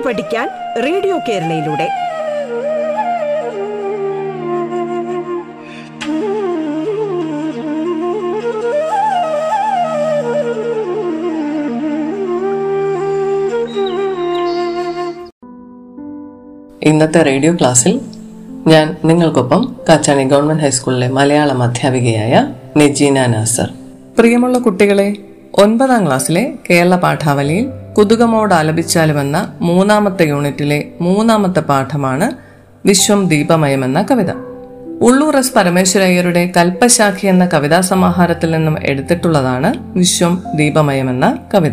പാട്ട് പഠിക്കാൻ റേഡിയോ കേരളയിലൂടെ. ഇന്നത്തെ റേഡിയോ ക്ലാസ്സിൽ ഞാൻ നിങ്ങൾക്കൊപ്പം കാച്ചാണി ഗവൺമെന്റ് ഹൈസ്കൂളിലെ മലയാളം അധ്യാപികയായ നെജീന നാസർ. പ്രിയമുള്ള കുട്ടികളെ ഒൻപതാം ക്ലാസ്സിലെ കേരള പാഠാവലിയിൽ കുതുകമോട് ആലപിച്ചാലുമെന്ന മൂന്നാമത്തെ യൂണിറ്റിലെ മൂന്നാമത്തെ പാഠമാണ് വിശ്വം ദീപമയം എന്ന കവിത. ഉള്ളൂർ എസ് പരമേശ്വരയ്യരുടെ കൽപ്പശാഖി എന്ന കവിതാ സമാഹാരത്തിൽ നിന്നും എടുത്തിട്ടുള്ളതാണ് വിശ്വം ദീപമയം എന്ന കവിത.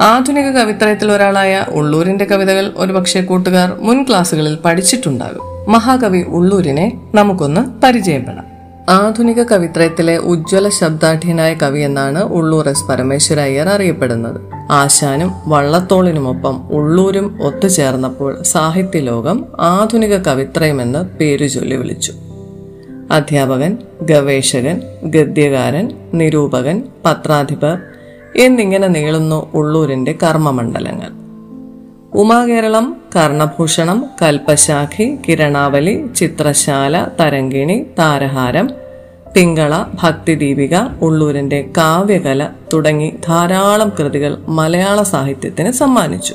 ആധുനിക കവിത്രയത്തിൽ ഒരാളായ ഉള്ളൂരിന്റെ കവിതകൾ ഒരുപക്ഷെ കൂട്ടുകാർ മുൻ ക്ലാസ്സുകളിൽ പഠിച്ചിട്ടുണ്ടാകും. മഹാകവി ഉള്ളൂരിനെ നമുക്കൊന്ന് പരിചയപ്പെടാം. ആധുനിക കവിത്രയത്തിലെ ഉജ്ജ്വല ശബ്ദാഠ്യനായ കവി എന്നാണ് ഉള്ളൂർ എസ് പരമേശ്വര അയ്യർ അറിയപ്പെടുന്നത്. ആശാനും വള്ളത്തോളിനുമൊപ്പം ഉള്ളൂരും ഒത്തുചേർന്നപ്പോൾ സാഹിത്യലോകം ആധുനിക കവിത്രയമെന്ന് പേരു ചൊല്ലി വിളിച്ചു. അധ്യാപകൻ ഗവേഷകൻ ഗദ്യകാരൻ നിരൂപകൻ പത്രാധിപർ എന്നിങ്ങനെ നീളുന്നു ഉള്ളൂരിന്റെ കർമ്മമണ്ഡലങ്ങൾ. ഉമാകേരളം കർണഭൂഷണം കൽപ്പശാഖി കിരണാവലി ചിത്രശാല തരങ്കിണി താരഹാരം തിങ്കള ഭക്തിദീപിക ഉള്ളൂരിന്റെ കാവ്യകല തുടങ്ങി ധാരാളം കൃതികൾ മലയാള സാഹിത്യത്തിന് സമ്മാനിച്ചു.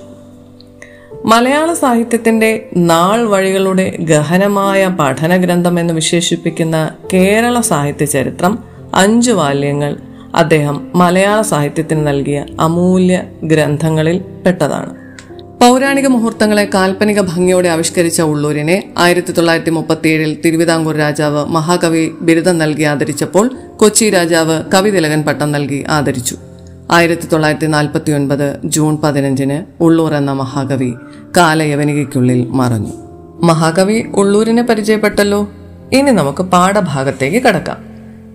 മലയാള സാഹിത്യത്തിന്റെ നാൾ വഴികളുടെ ഗഹനമായ പഠന ഗ്രന്ഥം എന്ന് വിശേഷിപ്പിക്കുന്ന കേരള സാഹിത്യ ചരിത്രം അഞ്ചു വാല്യങ്ങൾ അദ്ദേഹം മലയാള സാഹിത്യത്തിന് നൽകിയ അമൂല്യ ഗ്രന്ഥങ്ങളിൽ പെട്ടതാണ്. പൗരാണിക മുഹൂർത്തങ്ങളെ കാൽപ്പനിക ഭംഗിയോടെ ആവിഷ്കരിച്ച ഉള്ളൂരിനെ ആയിരത്തി തൊള്ളായിരത്തി മുപ്പത്തിയേഴിൽ തിരുവിതാംകൂർ രാജാവ് മഹാകവി ബിരുദം നൽകി ആദരിച്ചപ്പോൾ കൊച്ചി രാജാവ് കവിതിലകൻ പട്ടം നൽകി ആദരിച്ചു. ആയിരത്തി തൊള്ളായിരത്തി നാൽപ്പത്തി ഒൻപത് ജൂൺ പതിനഞ്ചിന് ഉള്ളൂർ എന്ന മഹാകവി കാലയവനികയ്ക്കുള്ളിൽ മറഞ്ഞു. മഹാകവി ഉള്ളൂരിനെ പരിചയപ്പെട്ടല്ലോ? ഇനി നമുക്ക് പാഠഭാഗത്തേക്ക് കടക്കാം.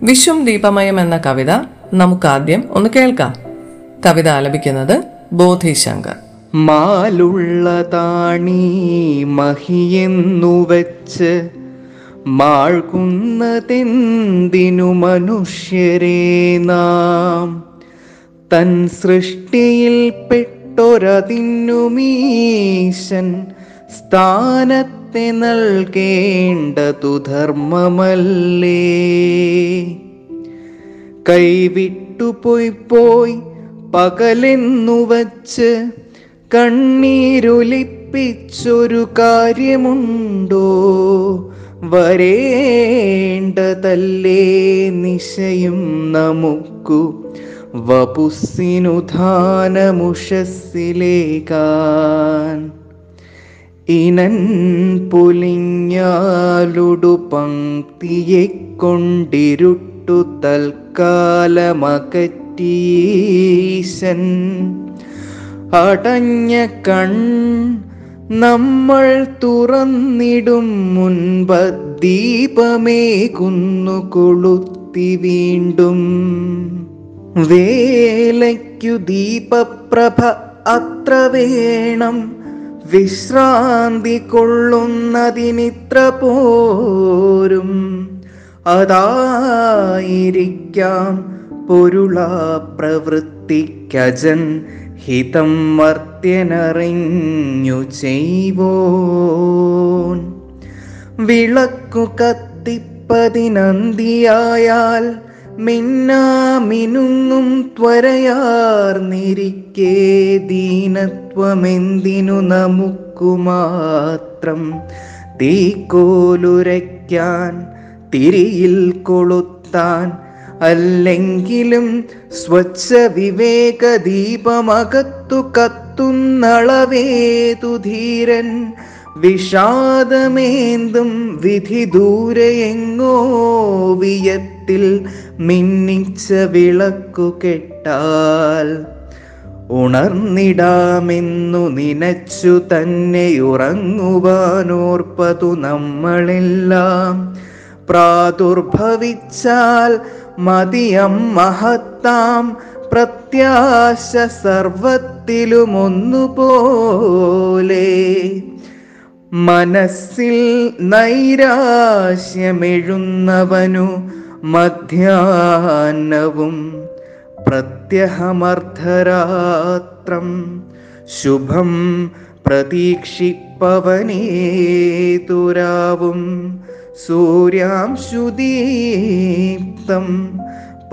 വിശ്വം ദീപമയം എന്ന കവിത നമുക്കാദ്യം ഒന്ന് കേൾക്കാം. കവിത ആലപിക്കുന്നത് ബോധി ശങ്കർ മാലുള്ള താണീ മഹിയെന്നു വച്ച് മാഴ്കുന്നതെന്തിനു മനുഷ്യരെ നാം? തൻ സൃഷ്ടിയിൽ പെട്ടൊരതിന്നുമീശൻ സ്ഥാനത്തെ നൽകേണ്ടതു ധർമ്മമല്ലേ? കൈവിട്ടുപോയി പോയി പകലെന്നു വച്ച് കണ്ണീരൊലിപ്പിച്ചൊരു കാര്യമുണ്ടോ? വരേണ്ടതല്ലേ നിശയും നമുക്കു? വപുസ്സിനു ധാനമുഷസ്സിലേക്കാൻ ഇനൻ പൊലിഞ്ഞാലുടു പങ്ക്തിയെ കൊണ്ടിരുട്ടു തൽക്കാലമകറ്റീശൻ. അടഞ്ഞ കൺ നമ്മൾ തുറന്നിടും മുൻപ് ദീപമേ കുന്നു കൊളുത്തി വീണ്ടും. വേലയ്ക്കു ദീപപ്രഭ അത്ര വേണം. വിശ്രാന്തി കൊള്ളുന്നതിനിത്ര പോരും. അതായിരിക്കാം പൊരുളാ പ്രവൃത്തിക്കജൻ ഹിതം വർത്തിയനറിഞ്ഞു ചെയ്വോൻ. വിളക്കു കത്തിപ്പതിനന്തിയായാൽ മിന്നാമിനുങ്ങും ത്വരയാർന്നിരിക്കേ ദീനത്വമെന്തിനു നമുക്കു മാത്രം തീക്കോലുരയ്ക്കാൻ തിരിയിൽ കൊളുത്താൻ അല്ലെങ്കിലും സ്വച്ഛ വിവേക ദീപമകത്തു കത്തുന്നളവേതു ധീരൻ. വിഷാദമേന്തും വിധി ദൂരെയെങ്ങോ വിയത്തിൽ മിന്നിച്ച വിളക്കു കെട്ടാൽ. ഉണർന്നിടാമെന്നു നിനച്ചു തന്നെ ഉറങ്ങുവാനോർപ്പതു നമ്മളെല്ലാം പ്രാദുർഭവിച്ചാൽ മതിയം മഹത്താം പ്രത്യാശ സർവത്തിലുമൊന്നുപോലെ. മനസ്സിൽ നൈരാശ്യമെഴുന്നവനു മധ്യാഹ്നവും പ്രത്യഹമർദ്ധരാത്രം ശുഭം പ്രതീക്ഷിപ്പവനേതുരാവും. സൂര്യാംശുദീപ്തം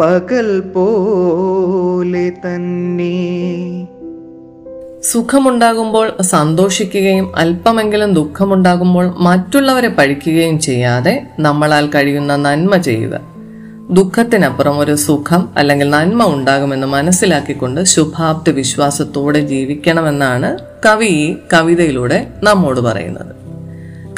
പകൽ പോലെ തന്നെ. സുഖമുണ്ടാകുമ്പോൾ സന്തോഷിക്കുകയും അല്പമെങ്കിലും ദുഃഖമുണ്ടാകുമ്പോൾ മറ്റുള്ളവരെ പഴിക്കുകയും ചെയ്യാതെ നമ്മളാൽ കഴിയുന്ന നന്മ ചെയ്യുക. ദുഃഖത്തിനപ്പുറം ഒരു സുഖം അല്ലെങ്കിൽ നന്മ ഉണ്ടാകുമെന്ന് മനസ്സിലാക്കിക്കൊണ്ട് ശുഭാപ്തി വിശ്വാസത്തോടെ ജീവിക്കണമെന്നാണ് കവി ഈ കവിതയിലൂടെ നമ്മോട് പറയുന്നത്.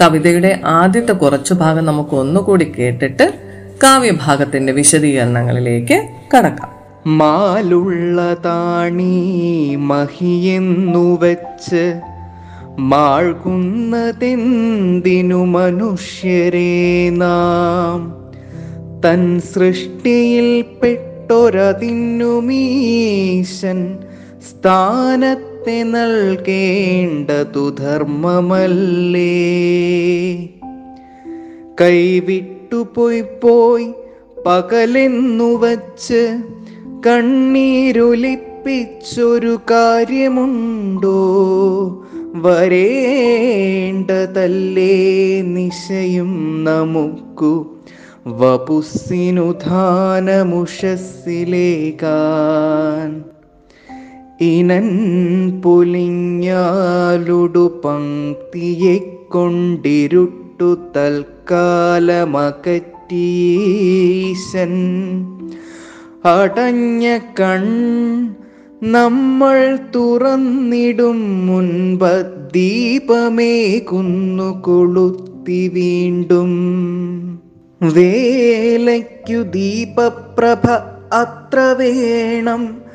കവിതയുടെ ആദ്യത്തെ കുറച്ചു ഭാഗം നമുക്ക് ഒന്നുകൂടി കേട്ടിട്ട് കാവ്യഭാഗത്തിന്റെ വിശദീകരണങ്ങളിലേക്ക് കടക്കാം. മാലുള്ള താണി മഹിയെന്നു വച്ച് മാഴ്കുന്നതെന്തിനു മനുഷ്യരേ നാം? തൻ സൃഷ്ടിയിൽ പെട്ടൊരതിന്നുമീശൻ സ്ഥാനത്തെ നൽകേണ്ടതു ധർമ്മമല്ലേ? കൈവിട്ടുപോയി പോയി പകലെന്നു വച്ച് കണ്ണീരൊലിപ്പിച്ചൊരു കാര്യമുണ്ടോ? വരേണ്ടതല്ലേ നിശയും നമുക്കു? വപുസ്സിനു ധാനമുഷസ്സിലേക്കാൻ ഇനൻ പൊലിഞ്ഞാലുടു പങ്ക്തിയെ കൊണ്ടിരുട്ടു തൽക്കാലമകറ്റീശൻ. അടഞ്ഞ കൺ നമ്മൾ തുറന്നിടും മുൻപ് ദീപമേ കുന്നു കൊളുത്തി വീണ്ടും. വേലയ്ക്കു ദീപപ്രഭ അത്ര വേണം.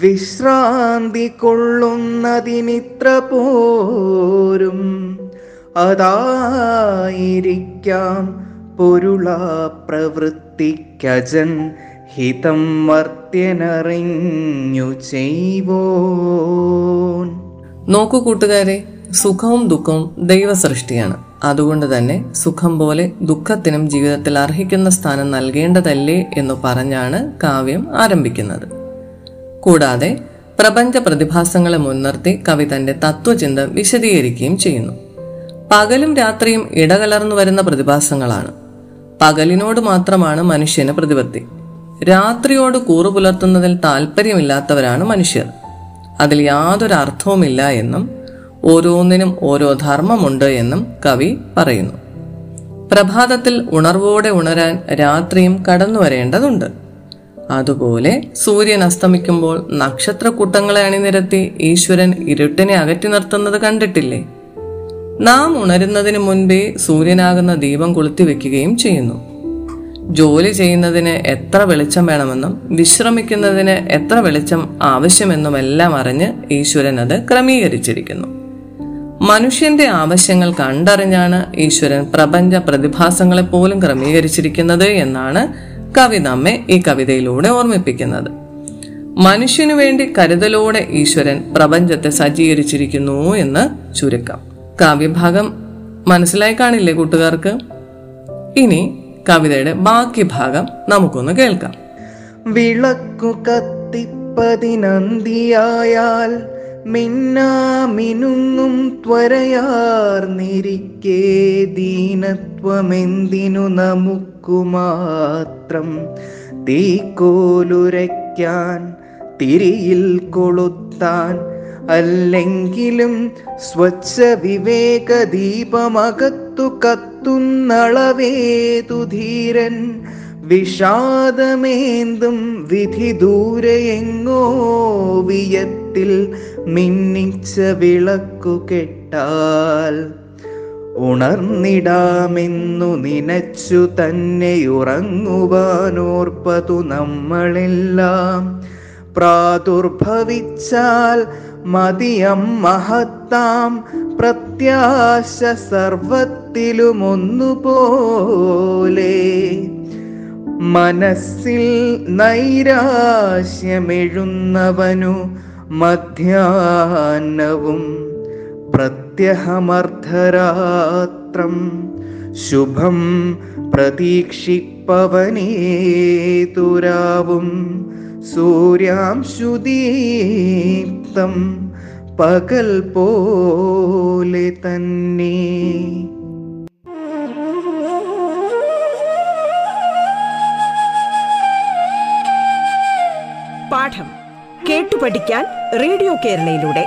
വിശ്രാന്തി കൊള്ളുന്നതിനിത്ര പോരും. അതായിരിക്കാം പൊരുളാ പ്രവൃത്തിക്കജൻ ഹിതം വർത്തിയനറിഞ്ഞു ചെയ്വോൻ. നോക്കൂ കൂട്ടുകാരെ സുഖവും ദുഃഖവും ദൈവസൃഷ്ടിയാണ്. അതുകൊണ്ട് തന്നെ സുഖം പോലെ ദുഃഖത്തിനും ജീവിതത്തിൽ അർഹിക്കുന്ന സ്ഥാനം നൽകേണ്ടതല്ലേ എന്ന് പറഞ്ഞാണ് കാവ്യം ആരംഭിക്കുന്നത്. കൂടാതെ പ്രപഞ്ച പ്രതിഭാസങ്ങളെ മുൻനിർത്തി കവി തന്റെ തത്വചിന്ത വിശദീകരിക്കുകയും ചെയ്യുന്നു. പകലും രാത്രിയും ഇടകലർന്നു വരുന്ന പ്രതിഭാസങ്ങളാണ്. പകലിനോട് മാത്രമാണ് മനുഷ്യന് പ്രതിപത്തി. രാത്രിയോട് കൂറു പുലർത്തുന്നതിൽ താല്പര്യമില്ലാത്തവരാണ് മനുഷ്യർ. അതിൽ യാതൊരു അർത്ഥവുമില്ല എന്നും ഓരോന്നിനും ഓരോ ധർമ്മമുണ്ട് എന്നും കവി പറയുന്നു. പ്രഭാതത്തിൽ ഉണർവോടെ ഉണരാൻ രാത്രിയും കടന്നു വരേണ്ടതുണ്ട് അതുപോലെ സൂര്യൻ അസ്തമിക്കുമ്പോൾ നക്ഷത്രക്കൂട്ടങ്ങളെ അണിനിരത്തി ഈശ്വരൻ ഇരുട്ടിനെ അകറ്റി നിർത്തുന്നത് കണ്ടിട്ടില്ലേ? നാം ഉണരുന്നതിന് മുൻപേ സൂര്യനാകുന്ന ദീപം കൊളുത്തി വെക്കുകയും ചെയ്യുന്നു. ജോലി ചെയ്യുന്നതിന് എത്ര വെളിച്ചം വേണമെന്നും വിശ്രമിക്കുന്നതിന് എത്ര വെളിച്ചം ആവശ്യമെന്നും എല്ലാം അറിഞ്ഞ് ഈശ്വരൻ അത് ക്രമീകരിച്ചിരിക്കുന്നു. മനുഷ്യന്റെ ആവശ്യങ്ങൾ കണ്ടറിഞ്ഞാണ് ഈശ്വരൻ പ്രപഞ്ച പ്രതിഭാസങ്ങളെ പോലും ക്രമീകരിച്ചിരിക്കുന്നത് എന്നാണ് കവി നമ്മെ ഈ കവിതയിലൂടെ ഓർമ്മിപ്പിക്കുന്നത്. മനുഷ്യനു വേണ്ടി കരുതലോടെ ഈശ്വരൻ പ്രപഞ്ചത്തെ സജ്ജീകരിച്ചിരിക്കുന്നു എന്ന് ചുരുക്കം. കാവ്യഭാഗം മനസ്സിലായി കാണില്ലേ കൂട്ടുകാർക്ക്? ഇനി കവിതയുടെ ബാക്കി ഭാഗം നമുക്കൊന്ന് കേൾക്കാം. വിളക്കു കത്തിപ്പതിനന്തിയായാൽ മിന്നാമിനുങ്ങും ത്വരയാർന്നിരിക്കേ ദീനത്വമെന്തിനു നമുക്കു മാത്രം തീക്കോലുരയ്ക്കാൻ തിരിയിൽ കൊളുത്താൻ അല്ലെങ്കിലും സ്വച്ഛ വിവേക ദീപമകത്തു കത്തുന്നളവേതു ധീരൻ. വിഷാദമേന്തും വിധി ദൂരെയെങ്ങോ വിയത്തിൽ മിന്നിച്ച വിളക്കു കെട്ടാൽ ഉണർന്നിടാമെന്നു നിനച്ചു തന്നെ ഉറങ്ങുവാനോർപ്പതു നമ്മളെല്ലാം. പ്രാദുർഭവിച്ചാൽ മതിയം മഹത്താം പ്രത്യാശ സർവത്തിലുമൊന്നുപോലെ. മനസ്സിൽ നൈരാശ്യമെഴുന്നവനു മധ്യാഹ്നവും പ്രത്യഹമർദ്ധരാത്രം ശുഭം പ്രതീക്ഷിപ്പവനേതുരാവും സൂര്യാംശുദീപ്തം പകൽ പോലെ തന്നെ. പാഠം കേട്ടു പഠിക്കാൻ റേഡിയോ കേരളയിലൂടെ.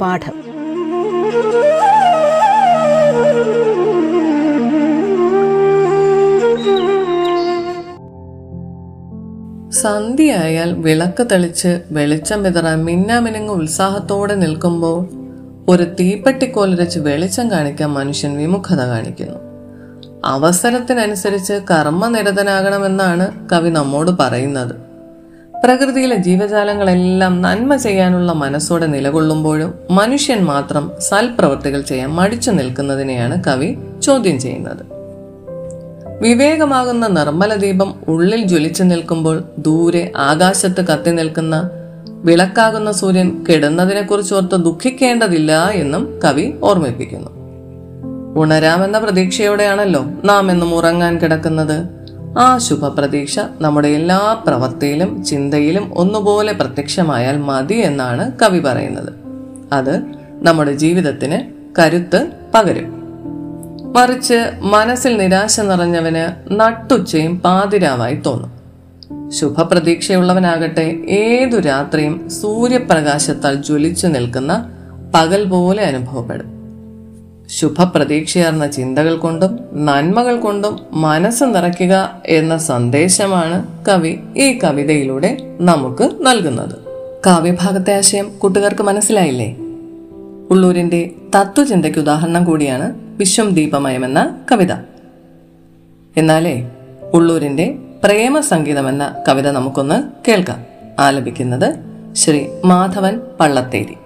പാഠം. സന്ധ്യയായാൽ വിളക്ക് തെളിച്ച് വെളിച്ചം വിതറാൻ മിന്നാമിനുങ്ങ് ഉത്സാഹത്തോടെ നിൽക്കുമ്പോൾ ഒരു തീപ്പെട്ടിക്കോലുരച്ച് വെളിച്ചം കാണിക്കാൻ മനുഷ്യൻ വിമുഖത കാണിക്കുന്നു. അവസരത്തിനനുസരിച്ച് കർമ്മനിരതനാകണമെന്നാണ് കവി നമ്മോട് പറയുന്നത്. പ്രകൃതിയിലെ ജീവജാലങ്ങളെല്ലാം നന്മ ചെയ്യാനുള്ള മനസ്സോടെ നിലകൊള്ളുമ്പോഴും മനുഷ്യൻ മാത്രം സൽപ്രവൃത്തികൾ ചെയ്യാൻ മടിച്ചു നിൽക്കുന്നതിനെയാണ് കവി ചോദ്യം ചെയ്യുന്നത്. വിവേകമാകുന്ന നിർമ്മല ദീപം ഉള്ളിൽ ജ്വലിച്ചു നിൽക്കുമ്പോൾ ദൂരെ ആകാശത്ത് കത്തി നിൽക്കുന്ന വിളക്കാകുന്ന സൂര്യൻ കെടുന്നതിനെക്കുറിച്ച് ഓർത്ത് ദുഃഖിക്കേണ്ടതില്ല എന്നും കവി ഓർമ്മിപ്പിക്കുന്നു. ഉണരാമെന്ന പ്രതീക്ഷയോടെയാണല്ലോ നാം എന്നും ഉറങ്ങാൻ കിടക്കുന്നത്. ആ ശുഭപ്രതീക്ഷ നമ്മുടെ എല്ലാ പ്രവൃത്തിയിലും ചിന്തയിലും ഒന്നുപോലെ പ്രത്യക്ഷമായാൽ മതി എന്നാണ് കവി പറയുന്നത്. അത് നമ്മുടെ ജീവിതത്തിന് കരുത്ത് പകരും. മറിച്ച് മനസ്സിൽ നിരാശ നിറഞ്ഞവന് നട്ടുച്ചയും പാതിരാവായി തോന്നും. ശുഭപ്രതീക്ഷയുള്ളവനാകട്ടെ ഏതു രാത്രിയും സൂര്യപ്രകാശത്താൽ ജ്വലിച്ചു നിൽക്കുന്ന പകൽ പോലെ അനുഭവപ്പെടും. ശുഭപ്രതീക്ഷയാർന്ന ചിന്തകൾ കൊണ്ടും നന്മകൾ കൊണ്ടും മനസ്സ് നിറയ്ക്കുക എന്ന സന്ദേശമാണ് കവി ഈ കവിതയിലൂടെ നമുക്ക് നൽകുന്നത്. കാവ്യഭാഗത്തെ ആശയം കൂട്ടുകാർക്ക് മനസ്സിലായില്ലേ? ഉള്ളൂരിന്റെ തത്വചിന്തയ്ക്ക് ഉദാഹരണം കൂടിയാണ് വിശ്വം ദീപമയം എന്ന കവിത. എന്നാലേ ഉള്ളൂരിന്റെ പ്രേമ സംഗീതം എന്ന കവിത നമുക്കൊന്ന് കേൾക്കാം. ആലപിക്കുന്നത് ശ്രീ മാധവൻ പള്ളത്തേരി.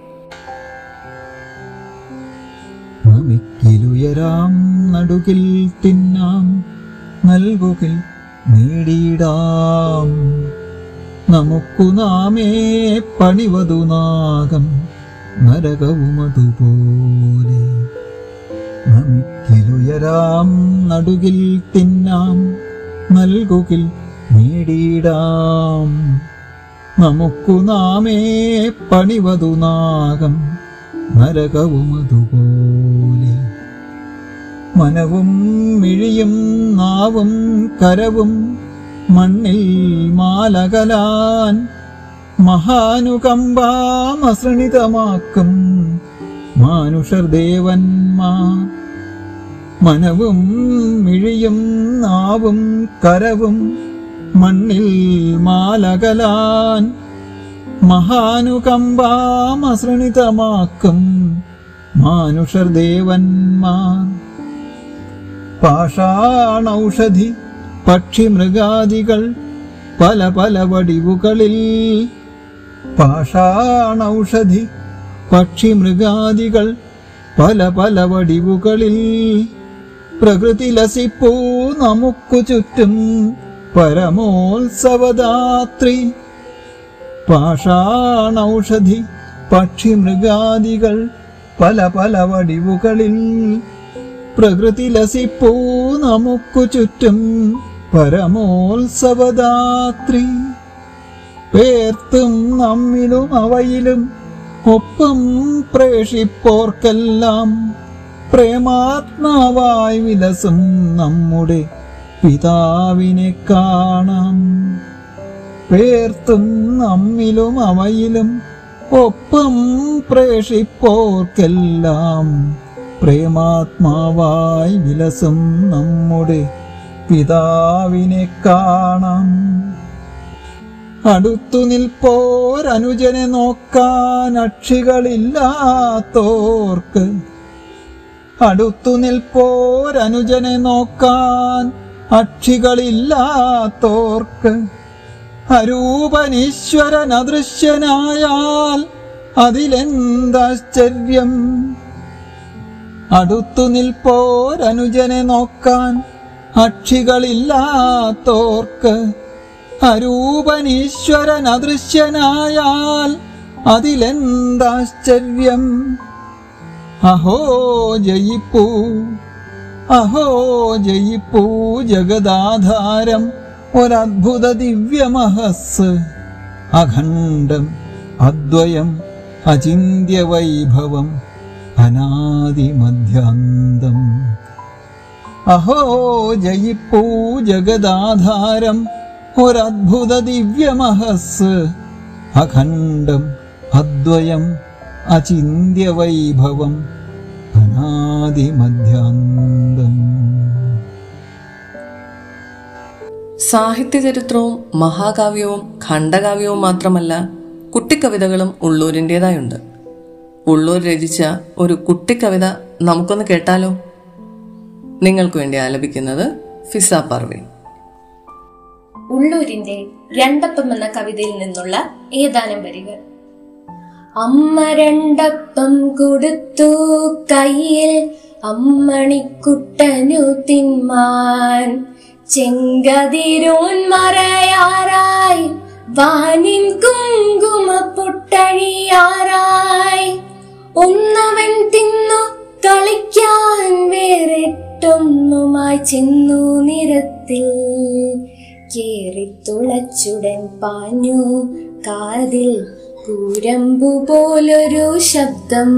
നമിക്കിലുയരാം നടുകിൽ തിന്നാം നൽകുകിൽ നേടിയിടാം. നമുക്കു നാമേ പണിവതു നാഗം നരകവുമതുപോലെ നമുക്കിലുയരാം നടുകിൽ തിന്നാം നൽകുകിൽ നേടിയിടാം. നമുക്കു നാമേ പണിവതു നാഗം നരകവും അതുപോലെ. മനവും മിഴിയും നാവും കരവും മണ്ണിൽ മാലകലാൻ മഹാനുകമ്പാമസൃണിതമാക്കും മാനുഷർ ദേവന്മാർ മനവും മിഴിയും നാവും കരവും മണ്ണിൽ മാലകലാൻ മഹാനുകമ്പാമസൃണിതമാക്കും മാനുഷർ ദേവന്മാർ. പാഷാണൌഷധി പക്ഷിമൃഗാദികൾ പല പല വടിവുകളിൽ. പാഷാണൌഷധി പക്ഷിമൃഗാദികൾ പല പല വടിവുകളിൽ. പ്രകൃതി ലസിപ്പൂ നമുക്കു ചുറ്റും പരമോത്സവദാത്രി. പാഷാണൌഷധി പക്ഷിമൃഗാദികൾ പല പല വടിവുകളിൽ. പ്രകൃതി ലസിപ്പൂ നമുക്കു ചുറ്റും പരമോത്സവദാത്രി. പേർത്തും നമ്മിലും അവയിലും ഒപ്പം പ്രേഷിപ്പോർക്കെല്ലാം പ്രേമാത്മാവായി വിലസും നമ്മുടെ പിതാവിനെ കാണാം. പേർത്തും നമ്മിലും അവയിലും ഒപ്പം പ്രേഷിപ്പോർക്കെല്ലാം പ്രേമാത്മാവായി വിലസും നമ്മുടെ പിതാവിനെ കാണാം. അടുത്തു നിൽപ്പോരനുജനെ നോക്കാൻ അക്ഷികളില്ലാത്തോർക്ക്. അടുത്തു നിൽപ്പോരനുജനെ നോക്കാൻ അക്ഷികളില്ലാത്തോർക്ക്. അരൂപനീശ്വരൻ അദൃശ്യനായാൽ അതിലെന്താശ്ചര്യം? അടുത്തു നിൽപ്പോരനുജനെ നോക്കാൻ അക്ഷികളില്ലാത്തോർക്ക് അരൂപനീശ്വരൻ അദൃശ്യനായാൽ അതിലെന്താശ്ചര്യം? അഹോ ജയിപ്പൂ അഹോ ജയിപ്പൂ ജഗദാധാരം ഒരദ്ഭുത ദിവ്യമഹസ് അഖണ്ഡം അദ്വയം അചിന്യവൈഭവം അനാദിമധ്യാന്തം. അഹോ ജയിപ്പൂ ജഗദാധാരം. ഒരദ്ഭുത ദിവ്യമഹസ്. അഖണ്ഡം അദ്വയം അചിന്യവൈഭവം സാഹിത്യ ചരിത്രവും മഹാകാവ്യവും ഖണ്ഡകാവ്യവും മാത്രമല്ല കുട്ടിക്കവിതകളും ഉള്ളൂരിന്റെതായുണ്ട് ഉള്ളൂർ രചിച്ച ഒരു കുട്ടിക്കവിത നമുക്കൊന്ന് കേട്ടാലോ? നിങ്ങൾക്ക് വേണ്ടി ആലപിക്കുന്നത് ഫിസ പർവീൻ ഉള്ളൂരിന്റെ രണ്ടപ്പം എന്ന കവിതയിൽ നിന്നുള്ള ഏതാനും വരികൾ. അമ്മ രണ്ടപ്പം കൊടുത്തു കയ്യിൽ അമ്മണിക്കുട്ടനു തിന്മാൻ. ചെങ്കതിരോൻ മറയാറായി വാനിൻ കുങ്കുമ പൊട്ടഴിയാറായി. ഒന്നവൻ തിന്നു കളിക്കാൻ വേറിട്ടൊന്നുമായി ചെന്നു നിരത്തിൽ. കേറിത്തുളച്ചുടൻ പാഞ്ഞു കാതിൽ കൂരമ്പു പോലൊരു ശബ്ദം.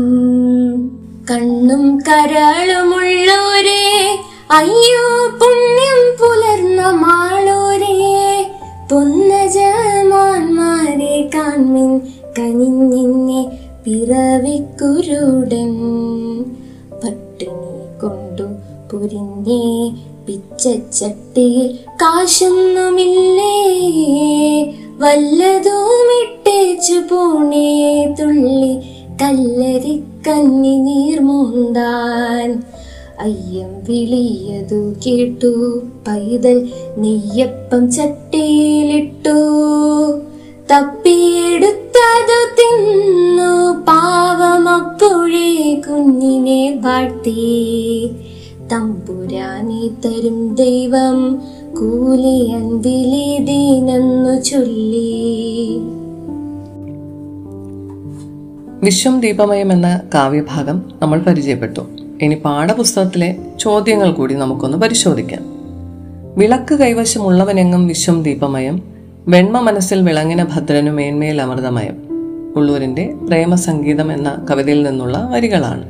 കണ്ണും കരളുമുള്ളോരേ അയ്യോ പുണ്യം പുലർന്ന മാളോരേ. പൊന്നജമാന്മാരെ കാൺമിൻ കനിഞ്ഞെന്നെ പിറവിക്കുരുടൻ. പട്ടിണി കൊണ്ടു പൊരിഞ്ഞേ പിച്ചച്ചട്ടിയിൽ കാശൊന്നുമില്ലേ? വല്ലതും ഇട്ടേച്ചു പോണേ തുള്ളി കല്ലരി കന്നി നീർമൂന്താൻ അയ്യം വിളിയതു കേട്ടു പൈതൽ നെയ്യപ്പം ചട്ടിയിലിട്ടു. തപ്പിയെടുത്തതു തിന്നു. പാവമപ്പോഴേ കുഞ്ഞിനെ വാഴ്ത്തി. തമ്പുരാനി തരും ദൈവം കൂലി അൻപിലെ ദീനെന്നു ചൊല്ലി. വിശ്വം ദീപമയം എന്ന കാവ്യഭാഗം നമ്മൾ പരിചയപ്പെട്ടു. ഇനി പാഠപുസ്തകത്തിലെ ചോദ്യങ്ങൾ കൂടി നമുക്കൊന്ന് പരിശോധിക്കാം. വിളക്ക് കൈവശമുള്ളവനെങ്ങും വിശ്വം ദീപമയം വെണ്മ മനസ്സിൽ വിളങ്ങിന ഭദ്രനു മേന്മയിൽ അമൃതമയം. ഉള്ളൂരിന്റെ പ്രേമസംഗീതം എന്ന കവിതയിൽ നിന്നുള്ള വരികളാണ്.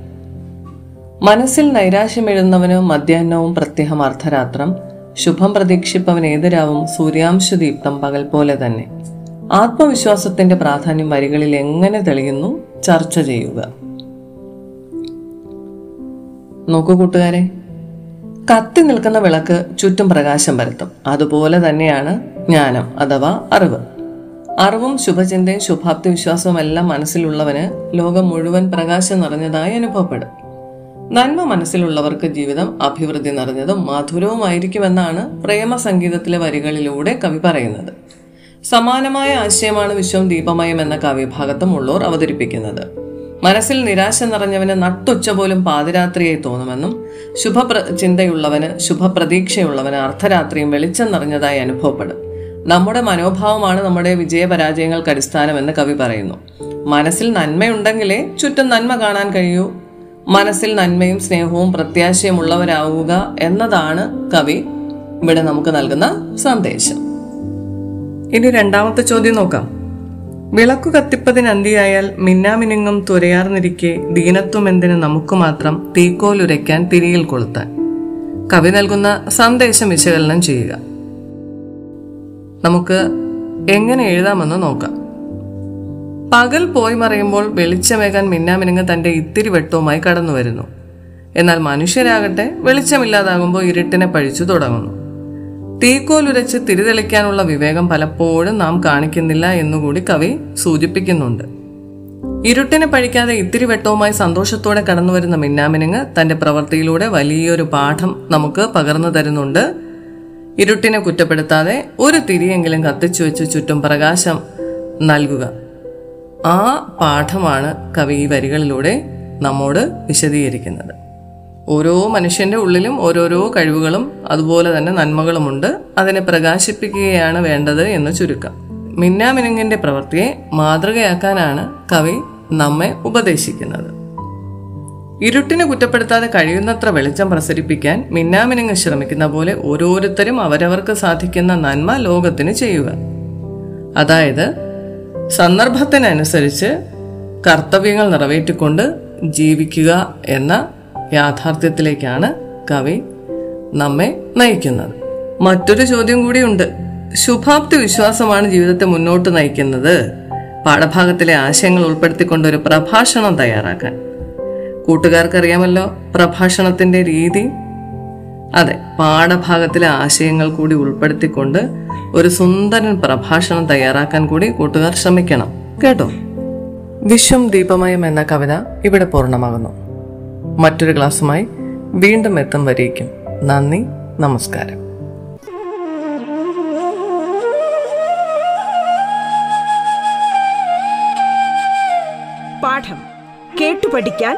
മനസ്സിൽ നൈരാശ്യമെഴുന്നവന് മധ്യാഹ്നവും പ്രത്യഹം അർദ്ധരാത്രം ശുഭം പ്രതീക്ഷിപ്പവൻ ഏതൊരാവും സൂര്യാംശുദീപ്തം പകൽ പോലെ തന്നെ. ആത്മവിശ്വാസത്തിന്റെ പ്രാധാന്യം വരികളിൽ എങ്ങനെ തെളിയുന്നു? ചർച്ച ചെയ്യുക. നോക്കൂ കൂട്ടുകാരെ. കത്തി നിൽക്കുന്ന വിളക്ക് ചുറ്റും പ്രകാശം പരത്തും. അതുപോലെ തന്നെയാണ് ജ്ഞാനം അഥവാ അറിവ്. അറിവും ശുഭചിന്തയും ശുഭാപ്തി വിശ്വാസവും എല്ലാം മനസ്സിലുള്ളവന് ലോകം മുഴുവൻ പ്രകാശം നിറഞ്ഞതായി അനുഭവപ്പെടും. നന്മ മനസ്സിലുള്ളവർക്ക് ജീവിതം അഭിവൃദ്ധി നിറഞ്ഞതും മധുരവുമായിരിക്കുമെന്നാണ് പ്രേമ സംഗീതത്തിലെ വരികളിലൂടെ കവി പറയുന്നത്. സമാനമായ ആശയമാണ് വിശ്വം ദീപമയം എന്ന കാവ്യഭാഗത്തും ഉള്ളോർ അവതരിപ്പിക്കുന്നത്. മനസ്സിൽ നിരാശ നിറഞ്ഞവന് നട്ടുച്ച പോലും പാതിരാത്രിയായി തോന്നുമെന്നും ശുഭപ്ര ചിന്തയുള്ളവന് ശുഭപ്രതീക്ഷയുള്ളവന് അർദ്ധരാത്രിയും വെളിച്ചം നിറഞ്ഞതായി അനുഭവപ്പെടും. നമ്മുടെ മനോഭാവമാണ് നമ്മുടെ വിജയപരാജയങ്ങൾക്ക് അടിസ്ഥാനമെന്ന് കവി പറയുന്നു. മനസ്സിൽ നന്മയുണ്ടെങ്കിലേ ചുറ്റും നന്മ കാണാൻ കഴിയൂ. മനസ്സിൽ നന്മയും സ്നേഹവും പ്രത്യാശയും ഉള്ളവരാവുക എന്നതാണ് കവി ഇവിടെ നമുക്ക് നൽകുന്ന സന്ദേശം. ഇനി രണ്ടാമത്തെ ചോദ്യം നോക്കാം. വിളക്കു കത്തിപ്പതിനന്തിയായാൽ മിന്നാമിനുങ്ങും തുരയാർന്നിരിക്കെ ദീനത്വം എന്തിന് നമുക്ക് മാത്രം തീക്കോലുരയ്ക്കാൻ തിരിയിൽ കൊളുത്താൻ. കവി നൽകുന്ന സന്ദേശം വിശകലനം ചെയ്യുക. നമുക്ക് എങ്ങനെ എഴുതാമെന്ന് നോക്കാം. പകൽ പോയി മറയുമ്പോൾ വെളിച്ചമേകാൻ മിന്നാമിനുങ്ങ് തന്റെ ഇത്തിരി വെട്ടവുമായി കടന്നു വരുന്നു. എന്നാൽ മനുഷ്യരാകട്ടെ വെളിച്ചമില്ലാതാകുമ്പോൾ ഇരുട്ടിനെ പഴിച്ചു തുടങ്ങുന്നു. തീക്കോലുരച്ച് തിരിതെളിക്കാനുള്ള വിവേകം പലപ്പോഴും നാം കാണിക്കുന്നില്ല എന്നുകൂടി കവി സൂചിപ്പിക്കുന്നുണ്ട്. ഇരുട്ടിനെ പഴിക്കാതെ ഇത്തിരി വെട്ടവുമായി സന്തോഷത്തോടെ കടന്നുവരുന്ന മിന്നാമിനുങ്ങ് തന്റെ പ്രവൃത്തിയിലൂടെ വലിയൊരു പാഠം നമുക്ക് പകർന്നു തരുന്നുണ്ട്. ഇരുട്ടിനെ കുറ്റപ്പെടുത്താതെ ഒരു തിരിയെങ്കിലും കത്തിച്ചു വെച്ച് ചുറ്റും പ്രകാശം നൽകുക. ആ പാഠമാണ് കവി ഈ വരികളിലൂടെ നമ്മോട് വിശദീകരിക്കുന്നത്. ഓരോ മനുഷ്യന്റെ ഉള്ളിലും ഓരോരോ കഴിവുകളും അതുപോലെ തന്നെ നന്മകളുമുണ്ട്. അതിനെ പ്രകാശിപ്പിക്കുകയാണ് വേണ്ടത് എന്ന് ചുരുക്കം. മിന്നാമിനുങ്ങിന്റെ പ്രവൃത്തിയെ മാതൃകയാക്കാനാണ് കവി നമ്മെ ഉപദേശിക്കുന്നത്. ഇരുട്ടിനെ കുറ്റപ്പെടുത്താതെ കഴിയുന്നത്ര വെളിച്ചം പ്രസരിപ്പിക്കാൻ മിന്നാമിനുങ്ങ് ശ്രമിക്കുന്ന പോലെ ഓരോരുത്തരും അവരവർക്ക് സാധിക്കുന്ന നന്മ ലോകത്തിന് ചെയ്യുക. അതായത് സന്ദർഭത്തിനനുസരിച്ച് കർത്തവ്യങ്ങൾ നിറവേറ്റിക്കൊണ്ട് ജീവിക്കുക എന്ന യാഥാർത്ഥ്യത്തിലേക്കാണ് കവി നമ്മെ നയിക്കുന്നത്. മറ്റൊരു ചോദ്യം കൂടിയുണ്ട്. ശുഭാപ്തി വിശ്വാസമാണ് ജീവിതത്തെ മുന്നോട്ട് നയിക്കുന്നത്. പാഠഭാഗത്തിലെ ആശയങ്ങൾ ഉൾപ്പെടുത്തിക്കൊണ്ട് ഒരു പ്രഭാഷണം തയ്യാറാക്കാൻ. കൂട്ടുകാർക്കറിയാമല്ലോ പ്രഭാഷണത്തിന്റെ രീതി? അതെ പാഠഭാഗത്തിലെ ആശയങ്ങൾ കൂടി ഉൾപ്പെടുത്തിക്കൊണ്ട് ഒരു സുന്ദരൻ പ്രഭാഷണം തയ്യാറാക്കാൻ കൂടി കൂട്ടുകാർ ശ്രമിക്കണം. കേട്ടോ? വിശ്വം ദീപമയം എന്ന കവിത ഇവിടെ പൂർണമാകുന്നു. മറ്റൊരു ക്ലാസ്സുമായി വീണ്ടും എത്തും വരേക്കും. നന്ദി നമസ്കാരം. പാഠം കേട്ടു പഠിക്കാൻ